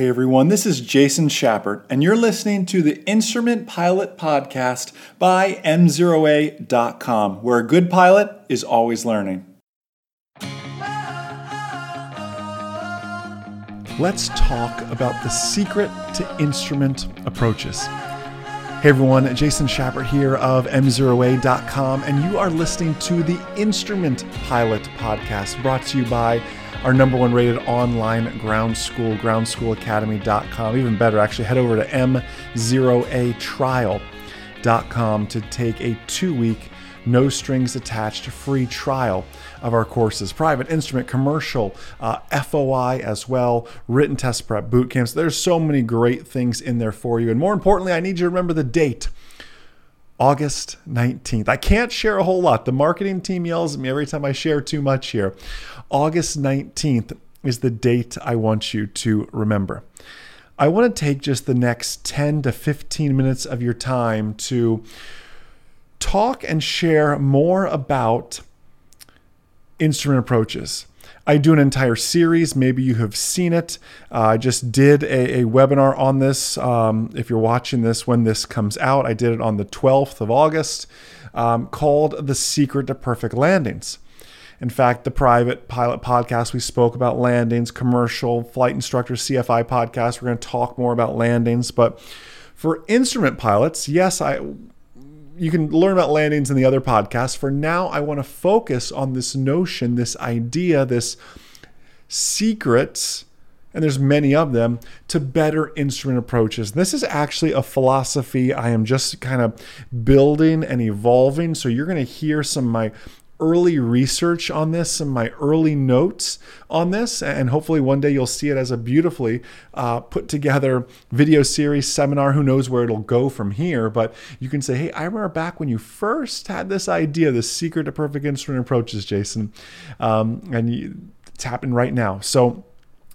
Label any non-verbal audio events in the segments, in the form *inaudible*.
Hey everyone, this is Jason Schappert, and you're listening to the Instrument Pilot Podcast by MzeroA.com, where a good pilot is always learning. Let's talk about the secret to instrument approaches. Hey everyone, Jason Schappert here of MzeroA.com, and you are listening to the Instrument Pilot Podcast brought to you by our number one rated online ground school, groundschoolacademy.com. Even better, actually, head over to m0atrial.com to take a two week, no strings attached free trial of our courses private instrument, commercial, uh, FOI as well, written test prep, boot camps. There's so many great things in there for you. And more importantly, I need you to remember the date. August 19th. I can't share a whole lot. The marketing team yells at me every time I share too much here. August 19th is the date I want you to remember. I want to take just the next 10 to 15 minutes of your time to talk and share more about instrument approaches. I do an entire series. Maybe you have seen it. Uh, I just did a, a webinar on this. Um, if you're watching this when this comes out, I did it on the 12th of August um, called The Secret to Perfect Landings. In fact, the private pilot podcast, we spoke about landings, commercial, flight instructor, CFI podcast. We're going to talk more about landings. But for instrument pilots, yes, I you can learn about landings in the other podcasts. For now, I want to focus on this notion, this idea, this secrets, and there's many of them, to better instrument approaches. This is actually a philosophy I am just kind of building and evolving. So you're going to hear some of my early research on this, some my early notes on this, and hopefully one day you'll see it as a beautifully uh, put together video series, seminar. Who knows where it'll go from here? But you can say, hey, I remember back when you first had this idea, the secret to perfect instrument approaches, Jason, um, and you, it's happening right now. So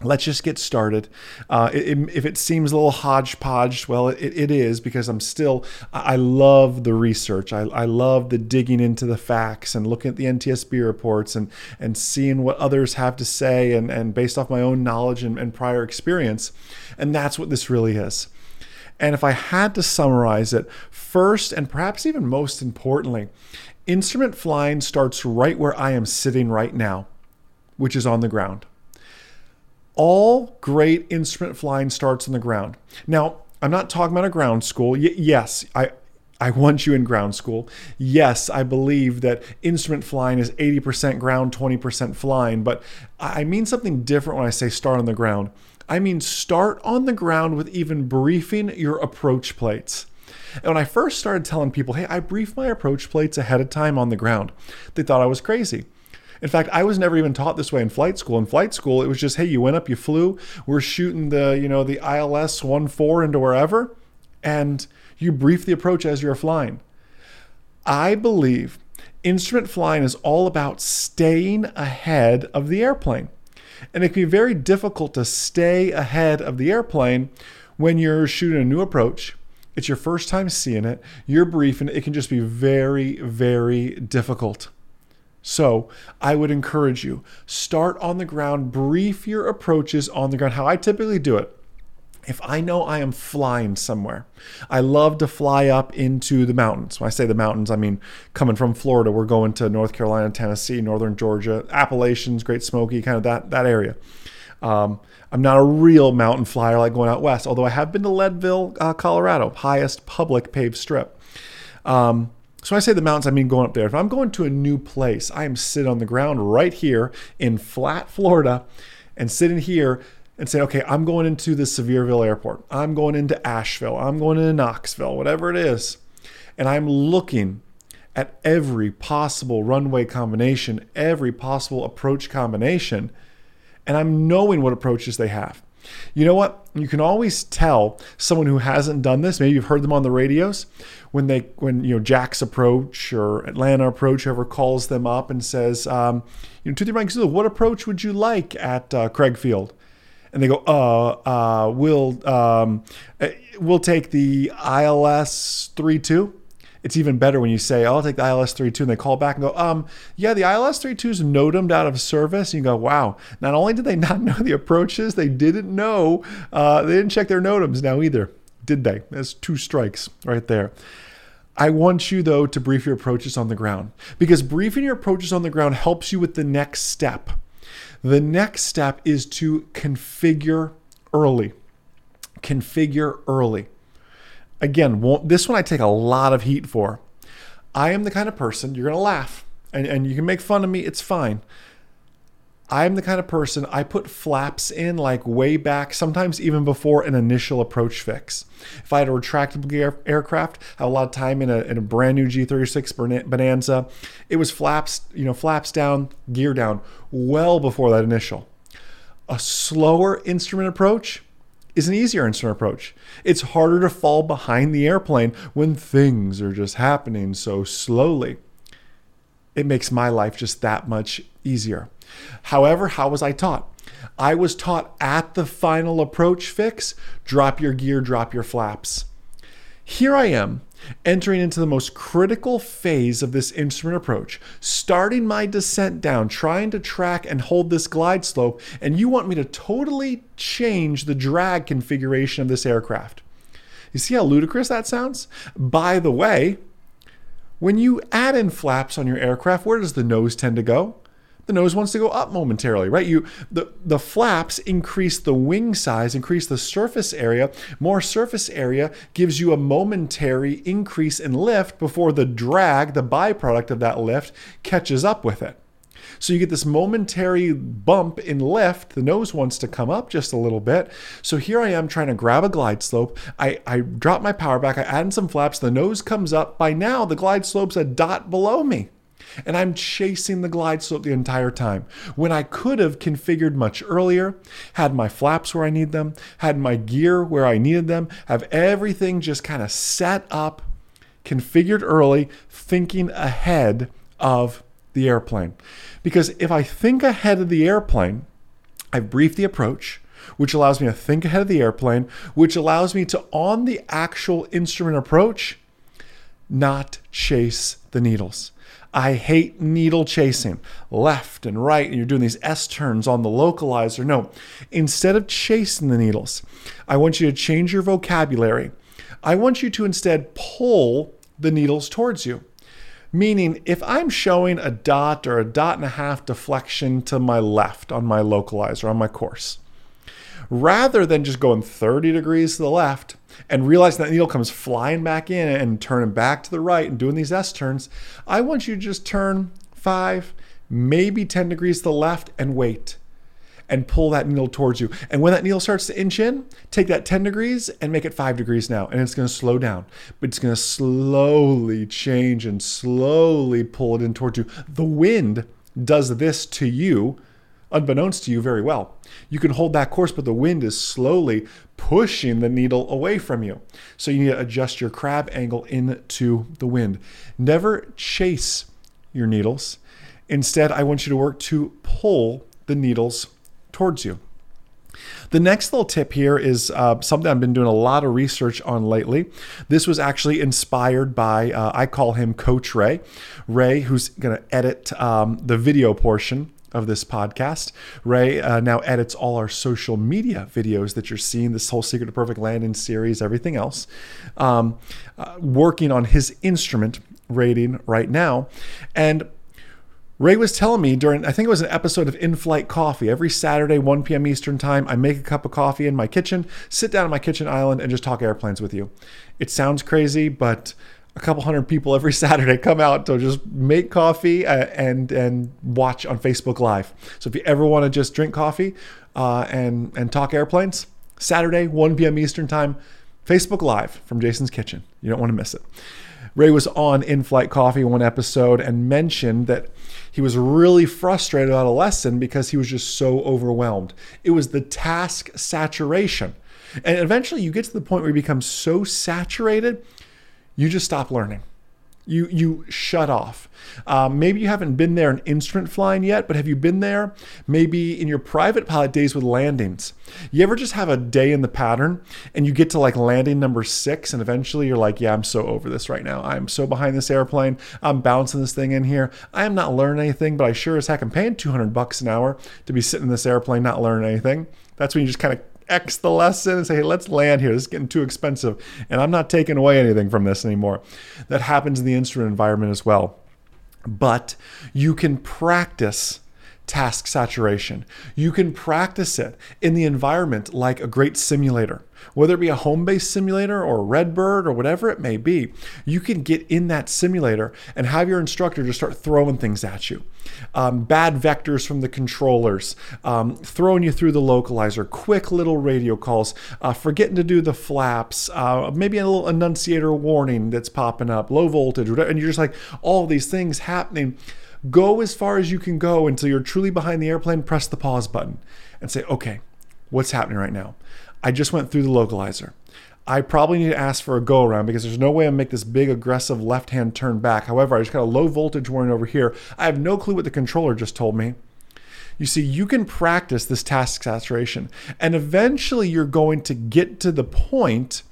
Let's just get started. Uh, it, if it seems a little hodgepodge, well, it, it is because I'm still, I love the research. I, I love the digging into the facts and looking at the NTSB reports and, and seeing what others have to say and, and based off my own knowledge and, and prior experience. And that's what this really is. And if I had to summarize it, first and perhaps even most importantly, instrument flying starts right where I am sitting right now, which is on the ground all great instrument flying starts on the ground. Now, I'm not talking about a ground school. Y- yes, I I want you in ground school. Yes, I believe that instrument flying is 80% ground, 20% flying, but I mean something different when I say start on the ground. I mean start on the ground with even briefing your approach plates. And when I first started telling people, hey, I brief my approach plates ahead of time on the ground, they thought I was crazy. In fact, I was never even taught this way in flight school. In flight school, it was just, hey, you went up, you flew, we're shooting the, you know, the ILS 1-4 into wherever, and you brief the approach as you're flying. I believe instrument flying is all about staying ahead of the airplane. And it can be very difficult to stay ahead of the airplane when you're shooting a new approach. It's your first time seeing it, you're briefing, it can just be very, very difficult. So I would encourage you start on the ground, brief your approaches on the ground. How I typically do it. If I know I am flying somewhere, I love to fly up into the mountains. When I say the mountains, I mean coming from Florida, we're going to North Carolina, Tennessee, Northern Georgia, Appalachians, Great Smoky, kind of that, that area. Um, I'm not a real mountain flyer like going out west, although I have been to Leadville, uh, Colorado, highest public paved strip. Um, so I say the mountains, I mean going up there. If I'm going to a new place, I am sitting on the ground right here in flat Florida and sitting here and say, okay, I'm going into the Sevierville airport. I'm going into Asheville. I'm going into Knoxville, whatever it is. And I'm looking at every possible runway combination, every possible approach combination, and I'm knowing what approaches they have. You know what? You can always tell someone who hasn't done this. Maybe you've heard them on the radios when they when you know Jax approach or Atlanta approach, whoever calls them up and says, um, you know, to the Mike, what approach would you like at uh, Craig Field? And they go, uh, uh, we'll um, uh, we'll take the ILS three two. It's even better when you say, oh, I'll take the ILS 32 and they call back and go, um, yeah, the ILS 32 is NOTAMed out of service. And you go, wow, not only did they not *laughs* know the approaches, they didn't know, uh, they didn't check their NOTAMs now either, did they? That's two strikes right there. I want you, though, to brief your approaches on the ground because briefing your approaches on the ground helps you with the next step. The next step is to configure early. Configure early. Again, this one I take a lot of heat for. I am the kind of person, you're going to laugh and, and you can make fun of me, it's fine. I'm the kind of person I put flaps in like way back, sometimes even before an initial approach fix. If I had a retractable air, aircraft, I have a lot of time in a, in a brand new G36 Bonanza, it was flaps, you know, flaps down, gear down, well before that initial. A slower instrument approach is an easier instrument approach. It's harder to fall behind the airplane when things are just happening so slowly. It makes my life just that much easier. However, how was I taught? I was taught at the final approach fix drop your gear, drop your flaps. Here I am entering into the most critical phase of this instrument approach, starting my descent down, trying to track and hold this glide slope, and you want me to totally change the drag configuration of this aircraft. You see how ludicrous that sounds? By the way, when you add in flaps on your aircraft, where does the nose tend to go? The nose wants to go up momentarily, right? You the the flaps increase the wing size, increase the surface area. More surface area gives you a momentary increase in lift before the drag, the byproduct of that lift, catches up with it. So you get this momentary bump in lift. The nose wants to come up just a little bit. So here I am trying to grab a glide slope. I, I drop my power back. I add in some flaps. The nose comes up. By now, the glide slope's a dot below me and I'm chasing the glide slope the entire time. When I could have configured much earlier, had my flaps where I need them, had my gear where I needed them, have everything just kind of set up, configured early, thinking ahead of the airplane. Because if I think ahead of the airplane, I've briefed the approach, which allows me to think ahead of the airplane, which allows me to, on the actual instrument approach, not chase the needles. I hate needle chasing left and right, and you're doing these S turns on the localizer. No, instead of chasing the needles, I want you to change your vocabulary. I want you to instead pull the needles towards you. Meaning, if I'm showing a dot or a dot and a half deflection to my left on my localizer, on my course, rather than just going 30 degrees to the left, and realizing that needle comes flying back in and turning back to the right and doing these S turns, I want you to just turn five, maybe 10 degrees to the left and wait and pull that needle towards you. And when that needle starts to inch in, take that 10 degrees and make it 5 degrees now. And it's going to slow down, but it's going to slowly change and slowly pull it in towards you. The wind does this to you unbeknownst to you very well. You can hold that course, but the wind is slowly pushing the needle away from you. So you need to adjust your crab angle into the wind. Never chase your needles. Instead, I want you to work to pull the needles towards you. The next little tip here is uh, something I've been doing a lot of research on lately. This was actually inspired by, uh, I call him Coach Ray. Ray, who's going to edit um, the video portion of this podcast. Ray uh, now edits all our social media videos that you're seeing, this whole Secret to Perfect Landing series, everything else. Um, uh, working on his instrument rating right now. And Ray was telling me during, I think it was an episode of In Flight Coffee. Every Saturday, 1 p.m. Eastern Time, I make a cup of coffee in my kitchen, sit down on my kitchen island, and just talk airplanes with you. It sounds crazy, but a couple hundred people every *laughs* Saturday come out to just make coffee uh, and and watch on Facebook Live. So if you ever want to just drink coffee uh, and and talk airplanes, Saturday 1 p.m. Eastern time, Facebook Live from Jason's Kitchen. You don't want to miss it. Ray was on In Flight Coffee one episode and mentioned that he was really frustrated about a lesson because he was just so overwhelmed. It was the task saturation. And eventually you get to the point where you become so saturated you just stop learning. You you shut off. Um, maybe you haven't been there in instrument flying yet, but have you been there? Maybe in your private pilot days with landings. You ever just have a day in the pattern and you get to like landing number six, and eventually you're like, yeah, I'm so over this right now. I'm so behind this airplane. I'm bouncing this thing in here. I am not learning anything, but I sure as heck am paying 200 bucks an hour to be sitting in this airplane not learning anything. That's when you just kind of X the lesson and say, hey, let's land here. This is getting too expensive. And I'm not taking away anything from this anymore. That happens in the instrument environment as well. But you can practice task saturation. You can practice it in the environment like a great simulator. Whether it be a home based simulator or Redbird or whatever it may be, you can get in that simulator and have your instructor just start throwing things at you. Um, bad vectors from the controllers, um, throwing you through the localizer, quick little radio calls, uh, forgetting to do the flaps, uh, maybe a little annunciator warning that's popping up, low voltage, whatever, and you're just like all these things happening. Go as far as you can go until you're truly behind the airplane, press the pause button and say, okay, what's happening right now? I just went through the localizer. I probably need to ask for a go around because there's no way I'm make this big aggressive left hand turn back. However, I just got a low voltage warning over here. I have no clue what the controller just told me. You see, you can practice this task saturation, and eventually you're going to get to the point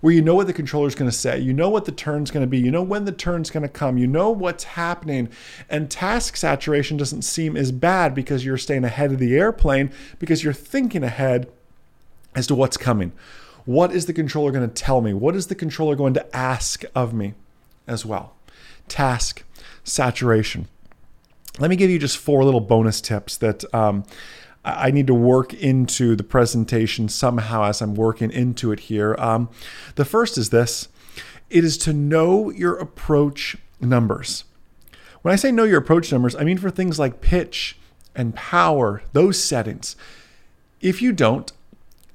where you know what the controller is going to say, you know what the turn's going to be, you know when the turn's going to come, you know what's happening, and task saturation doesn't seem as bad because you're staying ahead of the airplane because you're thinking ahead as to what's coming. What is the controller going to tell me? What is the controller going to ask of me as well? Task saturation. Let me give you just four little bonus tips that um, I need to work into the presentation somehow as I'm working into it here. Um, the first is this it is to know your approach numbers. When I say know your approach numbers, I mean for things like pitch and power, those settings. If you don't,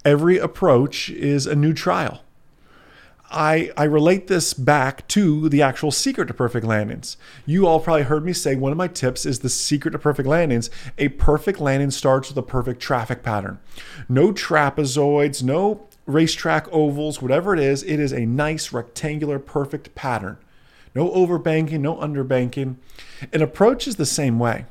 every approach is a new trial. I, I relate this back to the actual secret to perfect landings. You all probably heard me say one of my tips is the secret to perfect landings. A perfect landing starts with a perfect traffic pattern. No trapezoids, no racetrack ovals, whatever it is, it is a nice rectangular perfect pattern. No overbanking, no underbanking. An approach is the same way.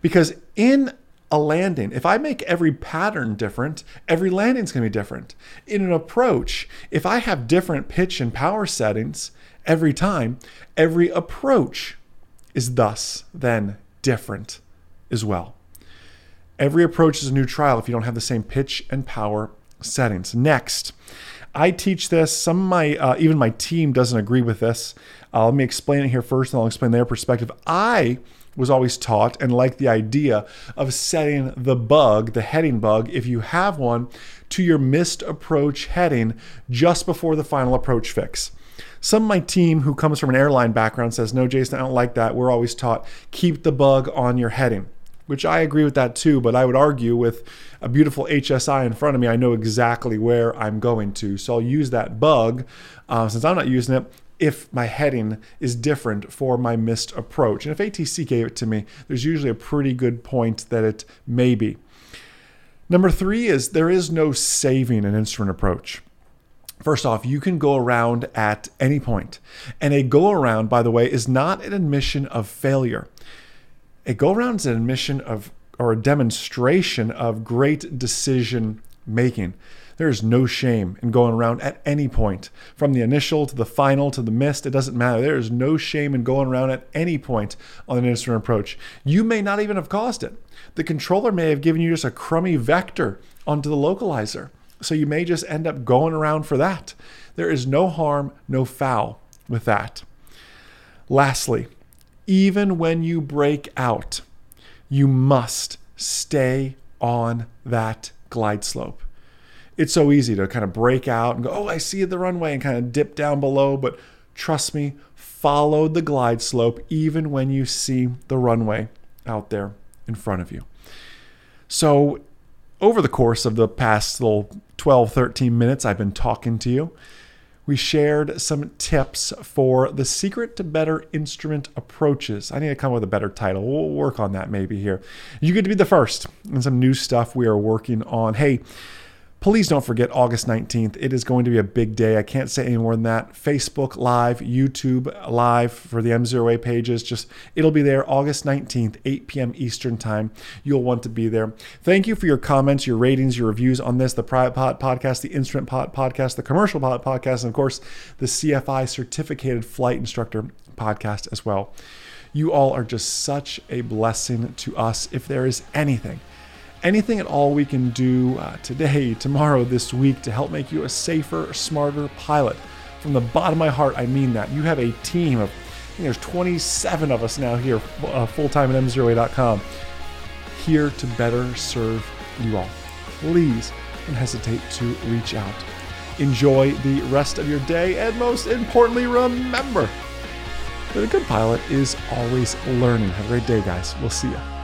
Because in a landing. If I make every pattern different, every landing's going to be different. In an approach, if I have different pitch and power settings every time, every approach is thus then different as well. Every approach is a new trial if you don't have the same pitch and power settings. Next, I teach this. Some of my, uh, even my team doesn't agree with this. Uh, let me explain it here first, and I'll explain their perspective. I was always taught and like the idea of setting the bug, the heading bug, if you have one, to your missed approach heading just before the final approach fix. Some of my team who comes from an airline background says, No, Jason, I don't like that. We're always taught keep the bug on your heading, which I agree with that too. But I would argue with a beautiful HSI in front of me, I know exactly where I'm going to. So I'll use that bug uh, since I'm not using it if my heading is different for my missed approach. And if ATC gave it to me, there's usually a pretty good point that it may be. Number three is there is no saving an instrument approach. First off, you can go around at any point. And a go around, by the way, is not an admission of failure. A go around is an admission of or a demonstration of great decision making. There is no shame in going around at any point, from the initial to the final to the missed. It doesn't matter. There is no shame in going around at any point on an instrument approach. You may not even have caused it. The controller may have given you just a crummy vector onto the localizer. So you may just end up going around for that. There is no harm, no foul with that. Lastly, even when you break out, you must stay on that glide slope it's so easy to kind of break out and go, oh, I see the runway and kind of dip down below. But trust me, follow the glide slope even when you see the runway out there in front of you. So, over the course of the past little 12, 13 minutes I've been talking to you, we shared some tips for the secret to better instrument approaches. I need to come up with a better title. We'll work on that maybe here. You get to be the first and some new stuff we are working on. Hey, please don't forget August 19th. It is going to be a big day. I can't say any more than that. Facebook Live, YouTube Live for the MzeroA pages. Just it'll be there August 19th, 8 p.m. Eastern Time. You'll want to be there. Thank you for your comments, your ratings, your reviews on this, the Private Pilot Podcast, the Instrument Pilot Podcast, the Commercial Pilot Podcast, and of course, the CFI Certificated Flight Instructor Podcast as well. You all are just such a blessing to us. If there is anything, anything at all we can do uh, today, tomorrow, this week to help make you a safer, smarter pilot. From the bottom of my heart, I mean that. You have a team of, I think there's 27 of us now here, uh, full time at MzeroA.com, here to better serve you all. Please don't hesitate to reach out. Enjoy the rest of your day, and most importantly, remember that a good pilot is always learning. Have a great day, guys. We'll see you.